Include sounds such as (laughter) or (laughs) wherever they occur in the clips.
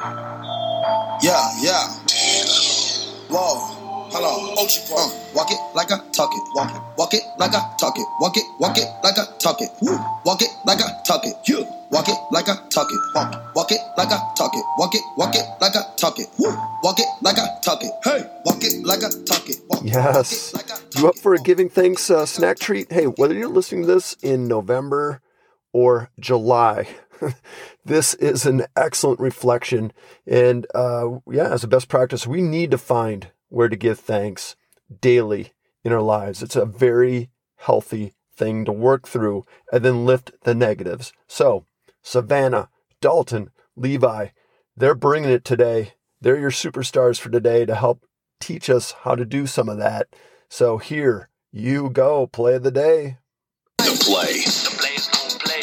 Yeah, yeah. Whoa. Hold on. Uh, walk it like I talk it. Walk it. Walk it like I talk it. Walk it. Walk it like I talk it. Woo. Walk it like I talk it. You. Walk it like I talk it. Walk it. Walk it like I talk it. Walk it. Walk it like I talk it. Woo. Walk it like I talk it. Hey. Walk it like I talk it. Walk. Yes. Walk it like You up for a Giving Thanks uh, snack treat? Hey, whether you're listening to this in November or July, (laughs) this is an excellent reflection. And uh, yeah, as a best practice, we need to find where to give thanks daily in our lives. It's a very healthy thing to work through and then lift the negatives. So, Savannah, Dalton, Levi, they're bringing it today. They're your superstars for today to help teach us how to do some of that. So here you go, play of the day. The play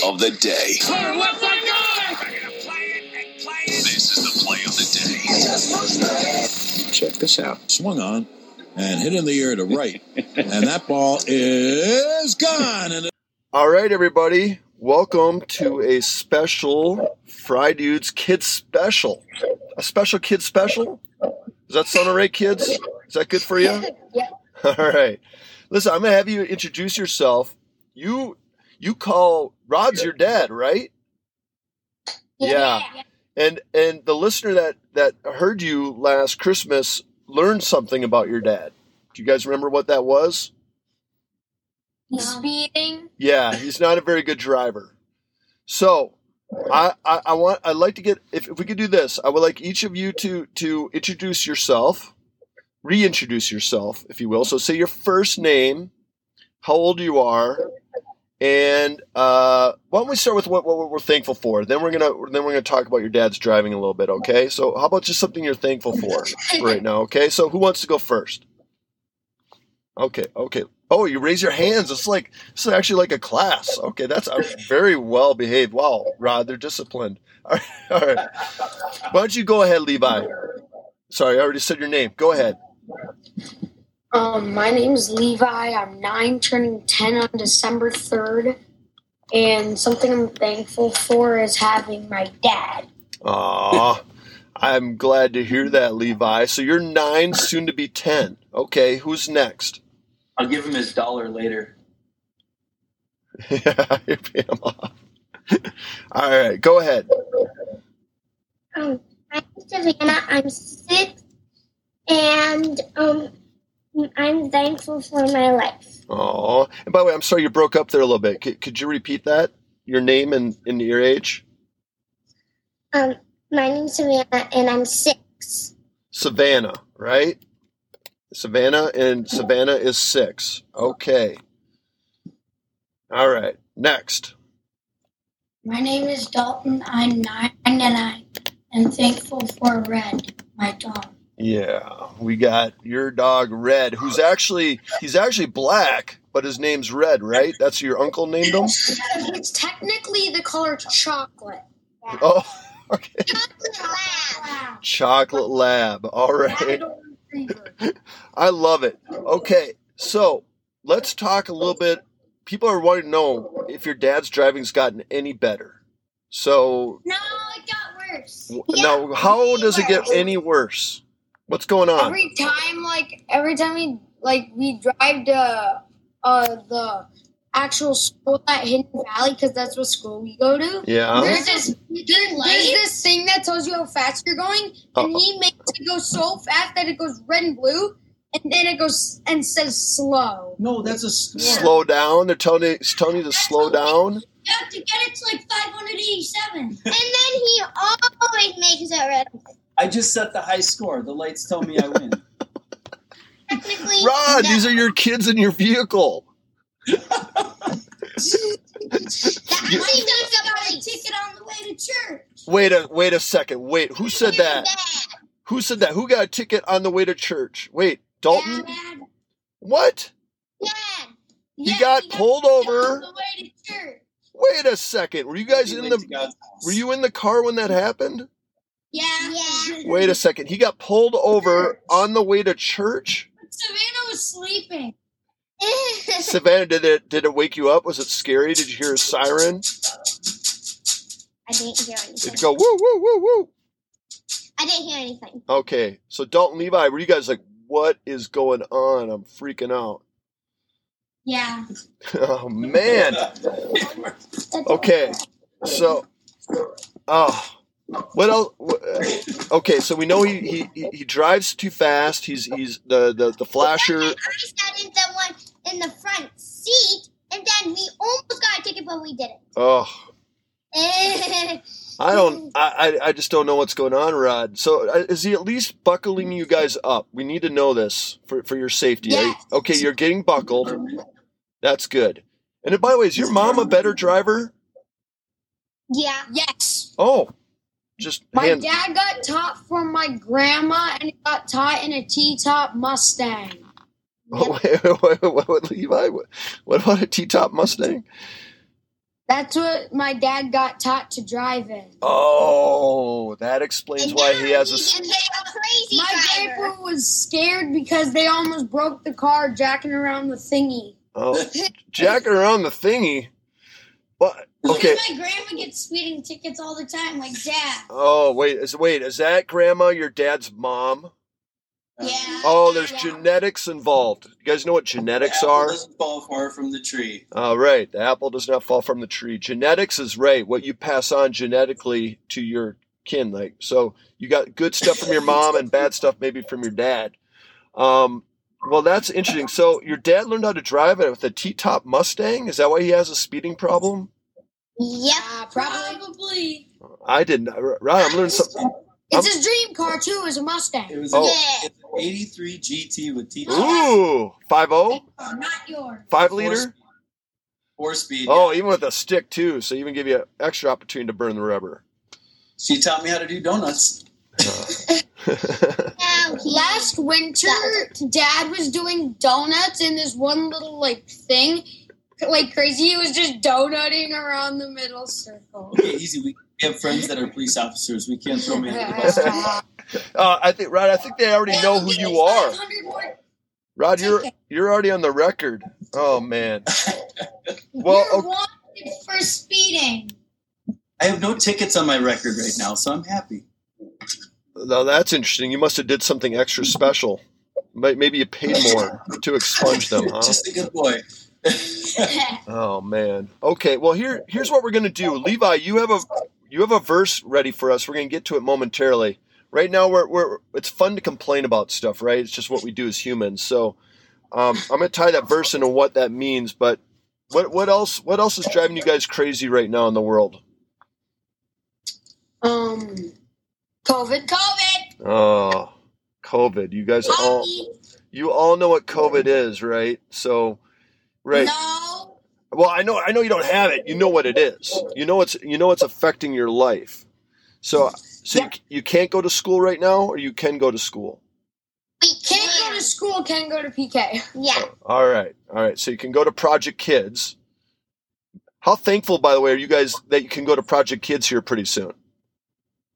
of the day. This the play of the day. Check this out. Swung on and hit in the air to right. and that ball is gone. And All right, everybody, welcome to a special Fry Dudes Kids Special. A special kids special? Does that sound all right, kids? Is that good for you? Yeah. (laughs) All right. Listen, I'm gonna have you introduce yourself. You you call Rod's your dad, right? Yeah. And and the listener that that heard you last Christmas learned something about your dad. Do you guys remember what that was? Speeding. Yeah, he's not a very good driver. So I, I, I want I'd like to get if, if we could do this, I would like each of you to to introduce yourself, reintroduce yourself, if you will. So say your first name, how old you are, and uh, why don't we start with what, what we're thankful for? Then we're gonna then we're gonna talk about your dad's driving a little bit, okay? So how about just something you're thankful for right now, okay? So who wants to go first? Okay, okay. Oh, you raise your hands. It's like this is actually like a class. Okay, that's uh, very well behaved. Wow, Rod, they're disciplined. All right, (laughs) all right. Why don't you go ahead, Levi? Sorry, I already said your name. Go ahead. Um, my name's Levi. I'm nine, turning ten on December third. And something I'm thankful for is having my dad. Aw, I'm glad to hear that, Levi. So you're nine, soon to be ten. Okay, who's next? I'll give him his dollar later. Yeah, you pay him off. All right, go ahead. Um, I'm Savannah. I'm six, and um, I'm thankful for my life. Oh, and by the way, I'm sorry you broke up there a little bit. Could, could you repeat that? Your name and, and your age? Um, my name's Savannah, and I'm six. Savannah, right? Savannah and Savannah is six. Okay. All right. Next. My name is Dalton. I'm nine and I am thankful for Red, my dog. Yeah, we got your dog Red, who's actually he's actually black, but his name's Red, right? That's your uncle named him. It's technically the color chocolate. Oh, (laughs) okay. Chocolate Lab. All right. Labrador (laughs) Retriever. I love it. Okay, so let's talk a little bit. People are wanting to know if your dad's driving's gotten any better. So No, it got worse. now, how does it get any worse? What's going on? Every time, like every time we like we drive to uh the actual school at Hidden Valley because that's what school we go to. Yeah. There's this there's this thing that tells you how fast you're going, and Uh-oh. he makes it go so fast that it goes red and blue, and then it goes and says slow. No, that's a score. Slow down. They're telling you, it's telling you to slow down. You have to get it to like 587. And then he always makes it red. I just set the high score. The lights tell me I win. (laughs) Technically, Rod, no. these are your kids in your vehicle. That You- only does got a ticket on the way to church. Wait a wait a second. Wait, who said that? Who said that? Who got a ticket on the way to church? Wait, Dalton? Dad, What? Dad. He yeah, got he pulled ticket over. On the way to church. Wait a second. Were you guys Be in the to God's house. Were you in the car when that happened? Yeah. Yeah. Wait a second. He got pulled over on the way to church. Savannah was sleeping. (laughs) Savannah, did it did it wake you up? Was it scary? Did you hear a siren? I didn't hear anything. Did it go woo woo woo woo? I didn't hear anything. Okay, so Dalton Levi, were you guys like, what is going on? I'm freaking out. Yeah. (laughs) oh man. (laughs) Okay, so, oh, what else? Okay, so we know he, he he- he drives too fast. He's he's the the the flasher. I sat in the one in the front seat, and then we almost got a ticket, but we didn't. Oh, (laughs) I don't. I, I I just don't know what's going on, Rod. So uh, is he at least buckling you guys up? We need to know this for for your safety. Are you- okay, you're getting buckled. That's good. And by the way, is your mom a better driver? yeah. Yes. Oh, just My hand. dad got taught from my grandma, and he got taught in a T-top Mustang. Oh, (laughs) wait, wait, wait, wait, Levi, what, what about a T-top Mustang? That's what my dad got taught to drive in. Oh, that explains why he has a. s- And a crazy My driver. grandpa was scared because they almost broke the car jacking around the thingy. Oh, (laughs) jacking around the thingy. But okay. My grandma gets speeding tickets all the time, like dad. Oh wait, is wait is that Grandma your dad's mom? Yeah. Oh, there's Yeah. genetics involved. You guys know what genetics Apple are? doesn't fall far from the tree. Oh, right. The apple does not fall from the tree. Genetics is right. What you pass on genetically to your kin. Like so, you got good stuff from your mom and bad stuff maybe from your dad. Um, well, that's interesting. So your dad learned how to drive it with a T-top Mustang. Is that why he has a speeding problem? Yep. Uh, probably. Probably. I didn't. Right, I'm learning something. It's his dream car too. Is a Mustang. It was Oh. a, an 83 GT with T. Ooh, five zero, Oh, not yours. five Four liter. speed. Four speed. Oh, yeah. even with a stick too, so even give you an extra opportunity to burn the rubber. She taught me how to do donuts. (laughs) Now Last winter, Dad was doing donuts in this one little like thing, like crazy. He was just donutting around the middle circle. Okay, easy. We have friends that are police officers. We can't throw me under the bus. uh, I think Rod. I think they already know who you are. 500 more Rod, you're you're already on the record. Oh man. (laughs) Well, You're okay. wanted for speeding. I have no tickets on my record right now, so I'm happy. now that's interesting. You must have did something extra special. Maybe you paid more to expunge them, huh? Just a good boy. (laughs) Oh man. Okay. Well, here here's what we're gonna do. Levi, you have a you have a verse ready for us. We're gonna get to it momentarily. Right now, we're we're it's fun to complain about stuff, right? It's just what we do as humans. So, um, I'm gonna tie that verse into what that means. But what what else what else is driving you guys crazy right now in the world? Um, COVID. COVID. Oh, COVID. You guys all you all know what COVID is, right? So, right. No. Well, I know I know you don't have it. You know what it is. You know it's you know it's affecting your life. So so you, you can't go to school right now, or you can go to school. We Can't go to school. Can't go to PK. Yeah. Oh, all right, all right. So you can go to Project Kids. How thankful, by the way, are you guys that you can go to Project Kids here pretty soon?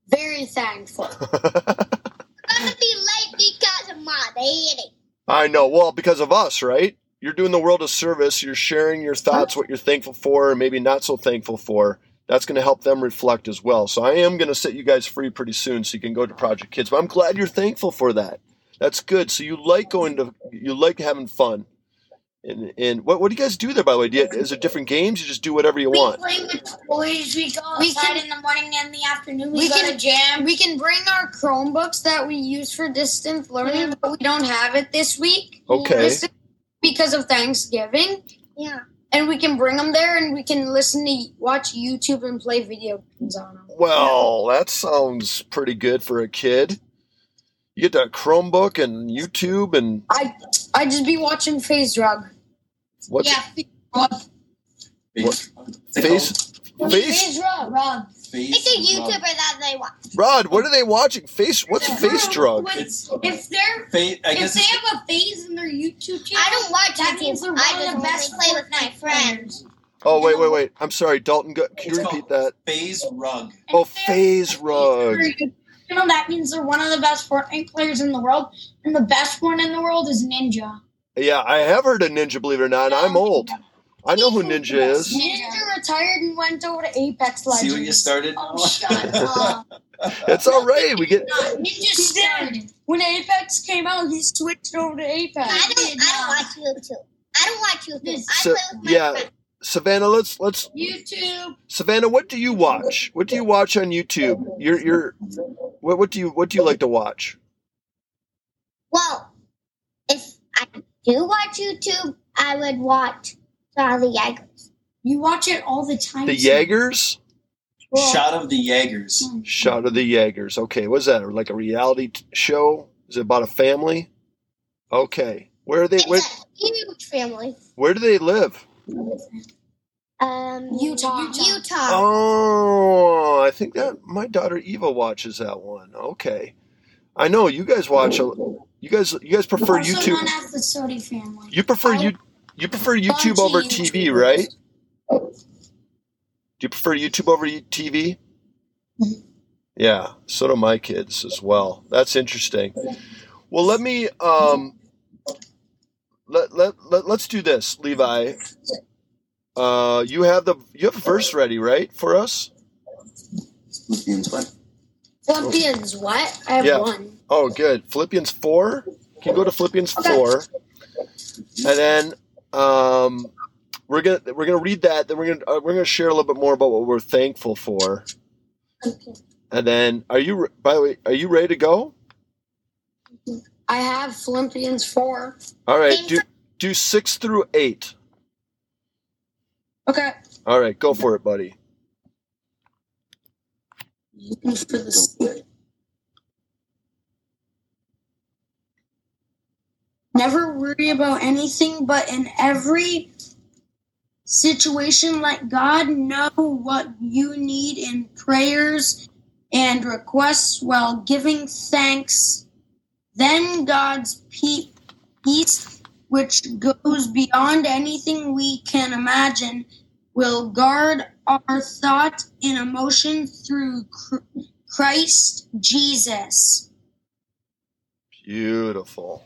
Very thankful. (laughs) Gonna be late because of my daddy. I know. Well, because of us, right? You're doing the world a service. You're sharing your thoughts, what you're thankful for, and maybe not so thankful for. That's going to help them reflect as well. So I am going to set you guys free pretty soon, so you can go to Project Kids. But I'm glad you're thankful for that. That's good. So you like going to, you like having fun. And, and what, what do you guys do there, by the way? Do you, is there different games? You just do whatever you We want. play with toys. We go We outside can- in the morning and the afternoon. We, we go can- to jam. We can bring our Chromebooks that we use for distance learning, mm-hmm. but we don't have it this week. Okay. This is because of Thanksgiving. Yeah. And we can bring them there, and we can listen to watch YouTube and play video games on them. Well, that sounds pretty good for a kid. You get that Chromebook and YouTube and I I just be watching FaZe Rug. what's yeah. Rug. Face. face face FaZe Rug. Rug. It's a YouTuber that they watch. Rod, what are they watching? Face what's face drug? When- It's If they're fa- I if they have a phase in their YouTube channel, I don't watch that YouTube. means I just the best play with my friends. Oh wait, wait, wait. I'm sorry, Dalton. Go, can it's you repeat that? FaZe Rug. Oh, if FaZe Rug. in their YouTube channel, that means they're one of the best Fortnite players in the world, and the best one in the world is Ninja. Yeah, I have heard of Ninja. Believe it or not, I'm old. I know who Ninja is. Ninja retired and went over to Apex Legends. See what you started? Oh, shut (laughs) up. it's all right. We get He just started. When Apex came out, he switched over to Apex. I don't. I don't watch YouTube. I don't watch YouTube. I play with my yeah. friends. Savannah. Let's let's YouTube. Savannah. What do you watch? What do you watch on YouTube? You're you're what what do you what do you like to watch? Well, if I do watch YouTube, I would watch Charlie Jaggers. You watch it all the time. The so- Jaegers. Shot of the Jaegers. Shot of the Jaegers. Okay, what's that? Like a reality t- show? Is it about a family? Okay, where are they? It's Where, a huge family. where do they live? Um, Utah. Utah. Oh, I think that my daughter Eva watches that one. Okay, I know you guys watch. a- You guys, you guys prefer also YouTube. known as the Sodi family. You prefer you you prefer YouTube over TV, YouTubers. right? Do you prefer YouTube over TV? Yeah, so do my kids as well. That's interesting. Well, let me um let let, let let's do this, Levi. Uh you have the you have a verse ready, right, for us? Philippians what? Philippians, what? I have Yeah. one. Oh, good. Philippians 4. Can you go to Philippians 4? And then um we're going to we're going to read that then we're going to uh, we're going to share a little bit more about what we're thankful for. And then are you by the way, are you ready to go? I have Philippians 4. All right, do do 6 through 8. Okay. All right, go for it, buddy. Looking for the Never worry about anything, but in every situation, let God know what you need in prayers and requests while giving thanks. Then God's peace, which goes beyond anything we can imagine, will guard our thought and emotion through Christ Jesus. Beautiful.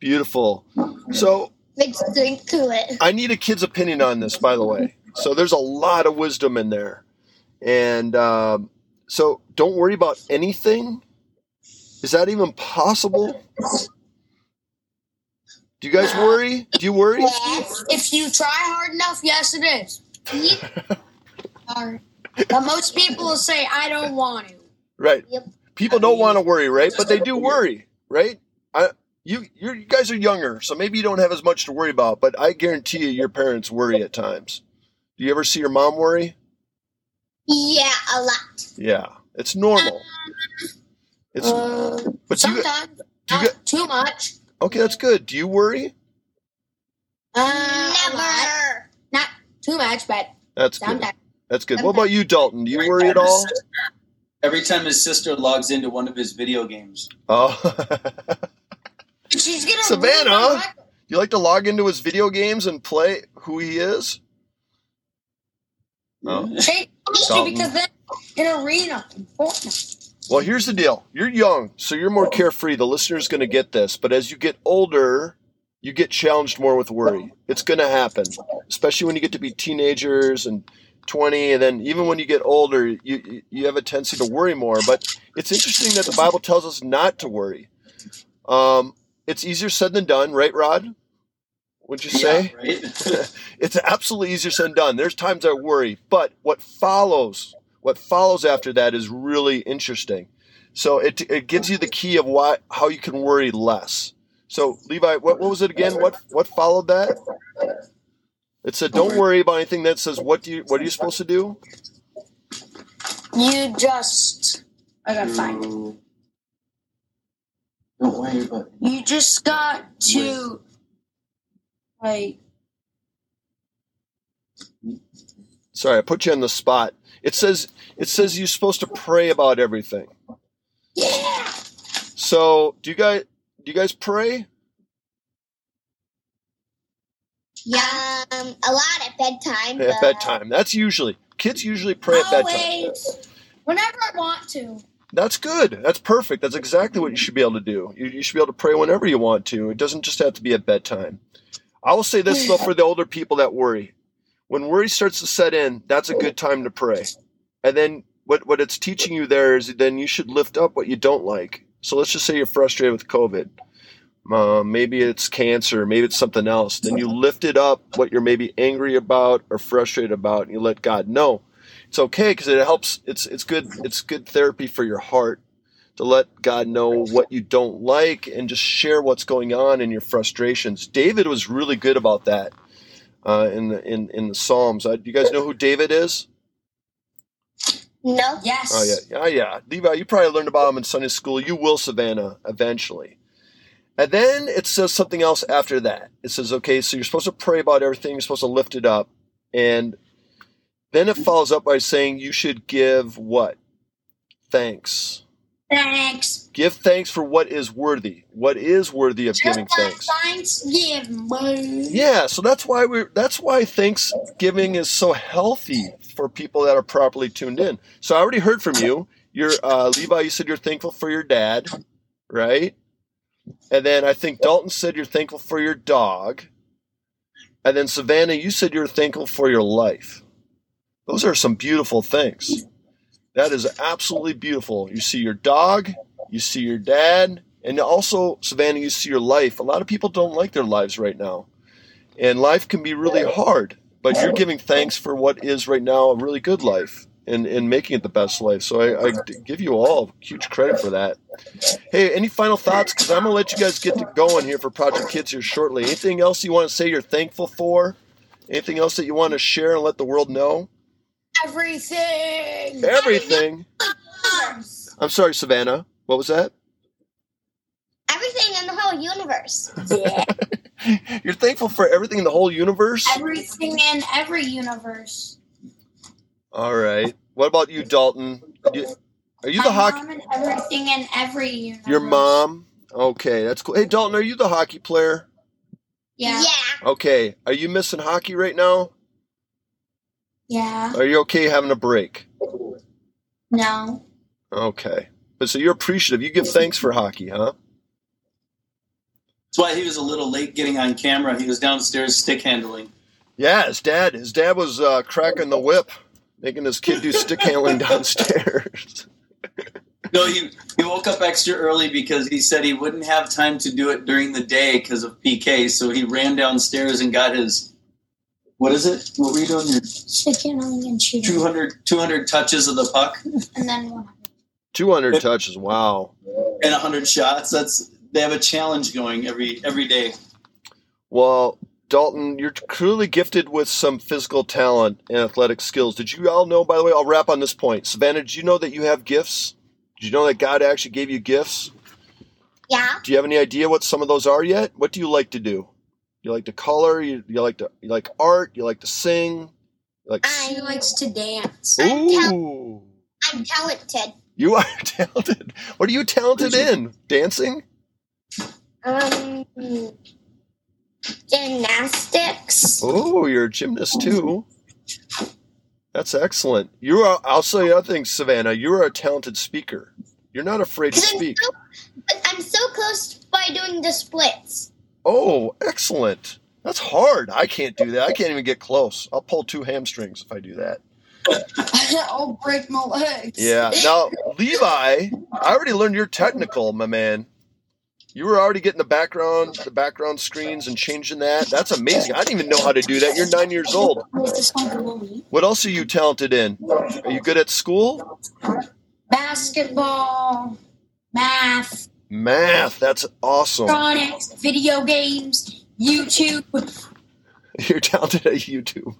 Beautiful. So, Let's drink to it. I need a kid's opinion on this, by the way. So there's a lot of wisdom in there, and um, so don't worry about anything. Is that even possible? Do you guys worry? Do you worry? Yes. If you try hard enough, yes, it is. But most people will say, I don't want to. Right. Yep. People don't want to worry, right? But they do worry, right? I, you, you're, you guys are younger, so maybe you don't have as much to worry about. But I guarantee you, your parents worry at times. Do you ever see your mom worry? Yeah, a lot. Yeah, it's normal. It's Uh, but do you, sometimes. do you Not get too much. okay. That's good. Do you worry? Uh. Never. Not too much, but That's good. That's good. What about you, Dalton? Do you worry at all? Every time his sister logs into one of his video games. Oh, (laughs) She's gonna Savannah? ruin you like to log into his video games and play who he is? Oh. She used to Dalton. because then in arena. Well, here's the deal. You're young, so you're more carefree. The listener's going to get this, but as you get older, you get challenged more with worry. It's going to happen, especially when you get to be teenagers and 20, and then even when you get older, you you- you have a tendency to worry more. But it's interesting that the Bible tells us not to worry. Um, it's easier said than done, right, Rod? Would you say? Yeah, right? (laughs) (laughs) it's absolutely easier said than done. There's times I worry, but what follows, what follows after that is really interesting. So it, it gives you the key of why how you can worry less. So Levi, what, what was it again? What what followed that? It said, "Don't worry about anything." That says, "What do you what are you supposed to do?" You just I gotta find it. Don't worry about You just got to like Sorry, I put you on the spot. It says it says you're supposed to pray about everything. yeah. So do you guys do you guys pray? Yeah. Um, a lot at bedtime. At bedtime. That's usually kids usually pray at bedtime. Whenever I want to. That's good. That's perfect. That's exactly what you should be able to do. You, you should be able to pray whenever you want to. It doesn't just have to be at bedtime. I will say this though for the older people that worry. When worry starts to set in, that's a good time to pray. And then what what it's teaching you there is then you should lift up what you don't like. So let's just say you're frustrated with COVID. Uh, maybe it's cancer, maybe it's something else. Then you lift it up what you're maybe angry about or frustrated about, and you let God know. It's okay because it helps. It's it's good. It's good therapy for your heart to let God know what you don't like and just share what's going on in your frustrations. David was really good about that uh, in the in in the Psalms. Uh, do you guys know who David is? No. Yes. Oh yeah, oh yeah. Levi, you probably learned about him in Sunday school. You will, Savannah, eventually. And then it says something else after that. It says, okay, so you're supposed to pray about everything. You're supposed to lift it up, and then it follows up by saying you should give what? Thanks. Thanks. Give thanks for what is worthy. What is worthy of giving Just like thanks. Thanksgiving. Yeah, so that's why we're that's why Thanksgiving is so healthy for people that are properly tuned in. So I already heard from you. You're uh, Levi. You said you're thankful for your dad, right? And then I think Dalton said you're thankful for your dog. And then Savannah, you said you're thankful for your life. Those are some beautiful things. That is absolutely beautiful. You see your dog, you see your dad, and also, Savannah, you see your life. A lot of people don't like their lives right now. And life can be really hard, but you're giving thanks for what is right now a really good life and, and making it the best life. So I, I give you all huge credit for that. Hey, any final thoughts? Because I'm going to let you guys get to going here for Project Kids here shortly. Anything else you want to say you're thankful for? Anything else that you want to share and let the world know? Everything. Everything. I'm sorry, Savannah. What was that? Everything in the whole universe. Yeah. (laughs) You're thankful for everything in the whole universe? Everything in every universe. All right. What about you, Dalton? You- are you My the hockey? mom and everything in every universe. Your mom? Okay, that's cool. Hey, Dalton, are you the hockey player? Yeah. Yeah. Okay. Are you missing hockey right now? Yeah. Are you okay having a break? No. Okay. But so you're appreciative. You give thanks for hockey, huh? That's why he was a little late getting on camera. He was downstairs stick handling. Yeah, his dad. His dad was uh, cracking the whip, making his kid do stick handling downstairs. (laughs) No, he, he woke up extra early because he said he wouldn't have time to do it during the day because of PK. So he ran downstairs and got his, what is it? What were you doing? Your Stick handling and shooting. 200, 200 touches of the puck And then one. 200 touches. Wow. and 100 shots. That's They have a challenge going every every day. Well, Dalton, you're truly gifted with some physical talent and athletic skills. Did you all know, by the way, I'll wrap on this point. Savannah, did you know that you have gifts? Did you know that God actually gave you gifts? Yeah. Do you have any idea what some of those are yet? What do you like to do? You like to color? You, you like to you like art? You like to sing? You like She likes to dance. I'm, tal- Ooh, I'm talented. you are (laughs) talented. What are you talented in? Dancing? Um, gymnastics. Oh, you're a gymnast too. That's excellent. You are. I'll say other things, Savannah. You are a talented speaker. You're not afraid to Because I'm speak. so, but I'm so close by doing the splits. Oh, excellent. That's hard. I can't do that. I can't even get close. I'll pull two hamstrings if I do that. (laughs) I'll break my legs. Yeah. Now, Levi, I already learned you're technical, my man. You were already getting the background, the background screens and changing that. That's amazing. I didn't even know how to do that. You're nine years old. Is this one the movie? What else are you talented in? Are you good at school? Basketball, math, Math. That's awesome. electronics, video games, YouTube. (laughs) You're talented at YouTube.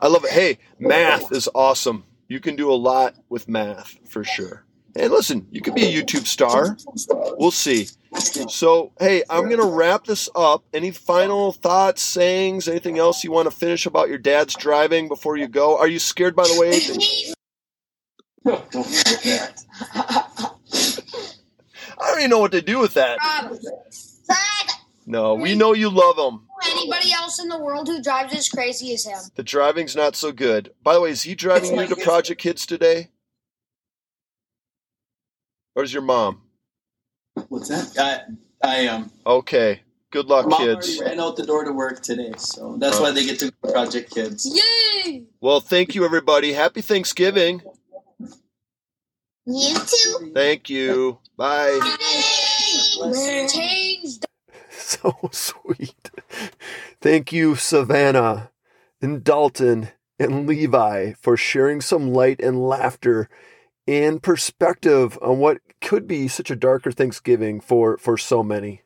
I love it. Hey, math is awesome. You can do a lot with math for sure. And listen, you could be a YouTube star. We'll see. So, hey, I'm going to wrap this up. Any final thoughts, sayings, anything else you want to finish about your dad's driving before you go? Are you scared, by the way? (laughs) that- I don't even know what to do with that. Flag. No, we know you love him. Anybody else in the world who drives as crazy as him? The driving's not so good. By the way, is he driving you to Project Kids today? Or is your mom? What's that? I I um. Okay. Good luck, Mom kids. already ran out the door to work today, so that's Oh. why they get to Project Kids. Yay! Well, thank you, everybody. Happy Thanksgiving. You too. Thank you. Bye. Changed. (laughs) So sweet. Thank you, Savannah and Dalton and Levi, for sharing some light and laughter and perspective on what could be such a darker Thanksgiving for, for so many.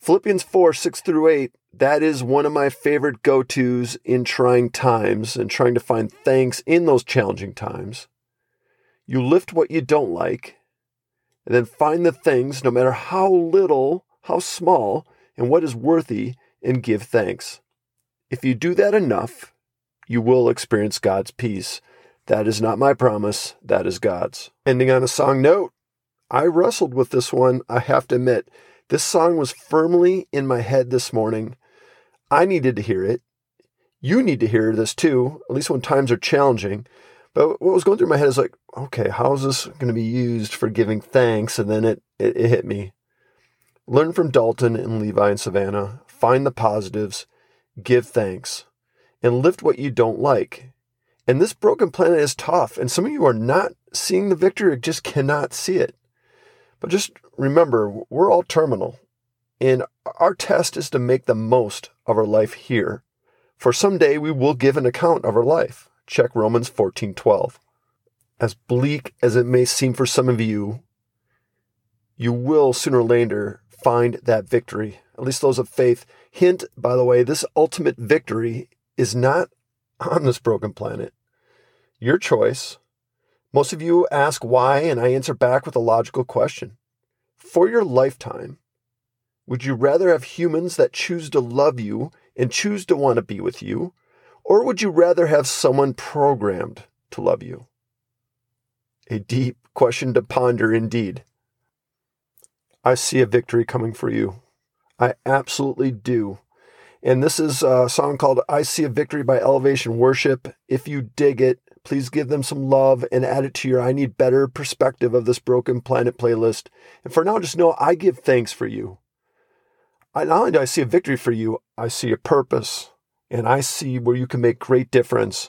Philippians 4 6 through 8, that is one of my favorite go tos in trying times and trying to find thanks in those challenging times. You lift what you don't like, and then find the things, no matter how little, how small, and what is worthy, and give thanks. If you do that enough, you will experience God's peace. That is not my promise, that is God's. Ending on a song note, I wrestled with this one, I have to admit. This song was firmly in my head this morning. I needed to hear it. You need to hear this too, at least when times are challenging. But what was going through my head is like, okay, how is this going to be used for giving thanks? And then it, it, it hit me. Learn from Dalton and Levi and Savannah. Find the positives. Give thanks. And lift what you don't like. And this broken planet is tough. And some of you are not seeing the victory, just cannot see it. But just remember, we're all terminal. And our test is to make the most of our life here. For someday we will give an account of our life. Check Romans 14:12. As bleak as it may seem for some of you, you will sooner or later find that victory. At least those of faith. Hint, by the way, this ultimate victory is not on this broken planet. Your choice. Most of you ask why, and I answer back with a logical question. For your lifetime, would you rather have humans that choose to love you and choose to want to be with you, or would you rather have someone programmed to love you? A deep question to ponder indeed. I see a victory coming for you. I absolutely do. And this is a song called I See a Victory by Elevation Worship. If you dig it, please give them some love and add it to your I Need Better perspective of this Broken Planet playlist. And for now, just know I give thanks for you. I, not only do I see a victory for you, I see a purpose and I see where you can make great difference.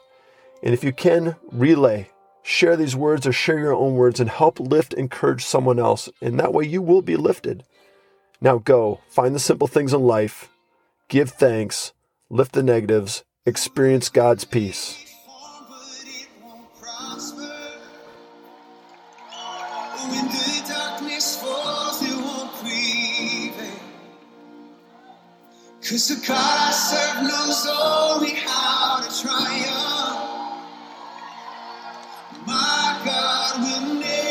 And if you can, relay, share these words or share your own words and help lift, encourage someone else. And that way you will be lifted. Now go, find the simple things in life, give thanks, lift the negatives, experience God's peace. When the darkness falls, Cause the God I serve knows only how to triumph. My God will never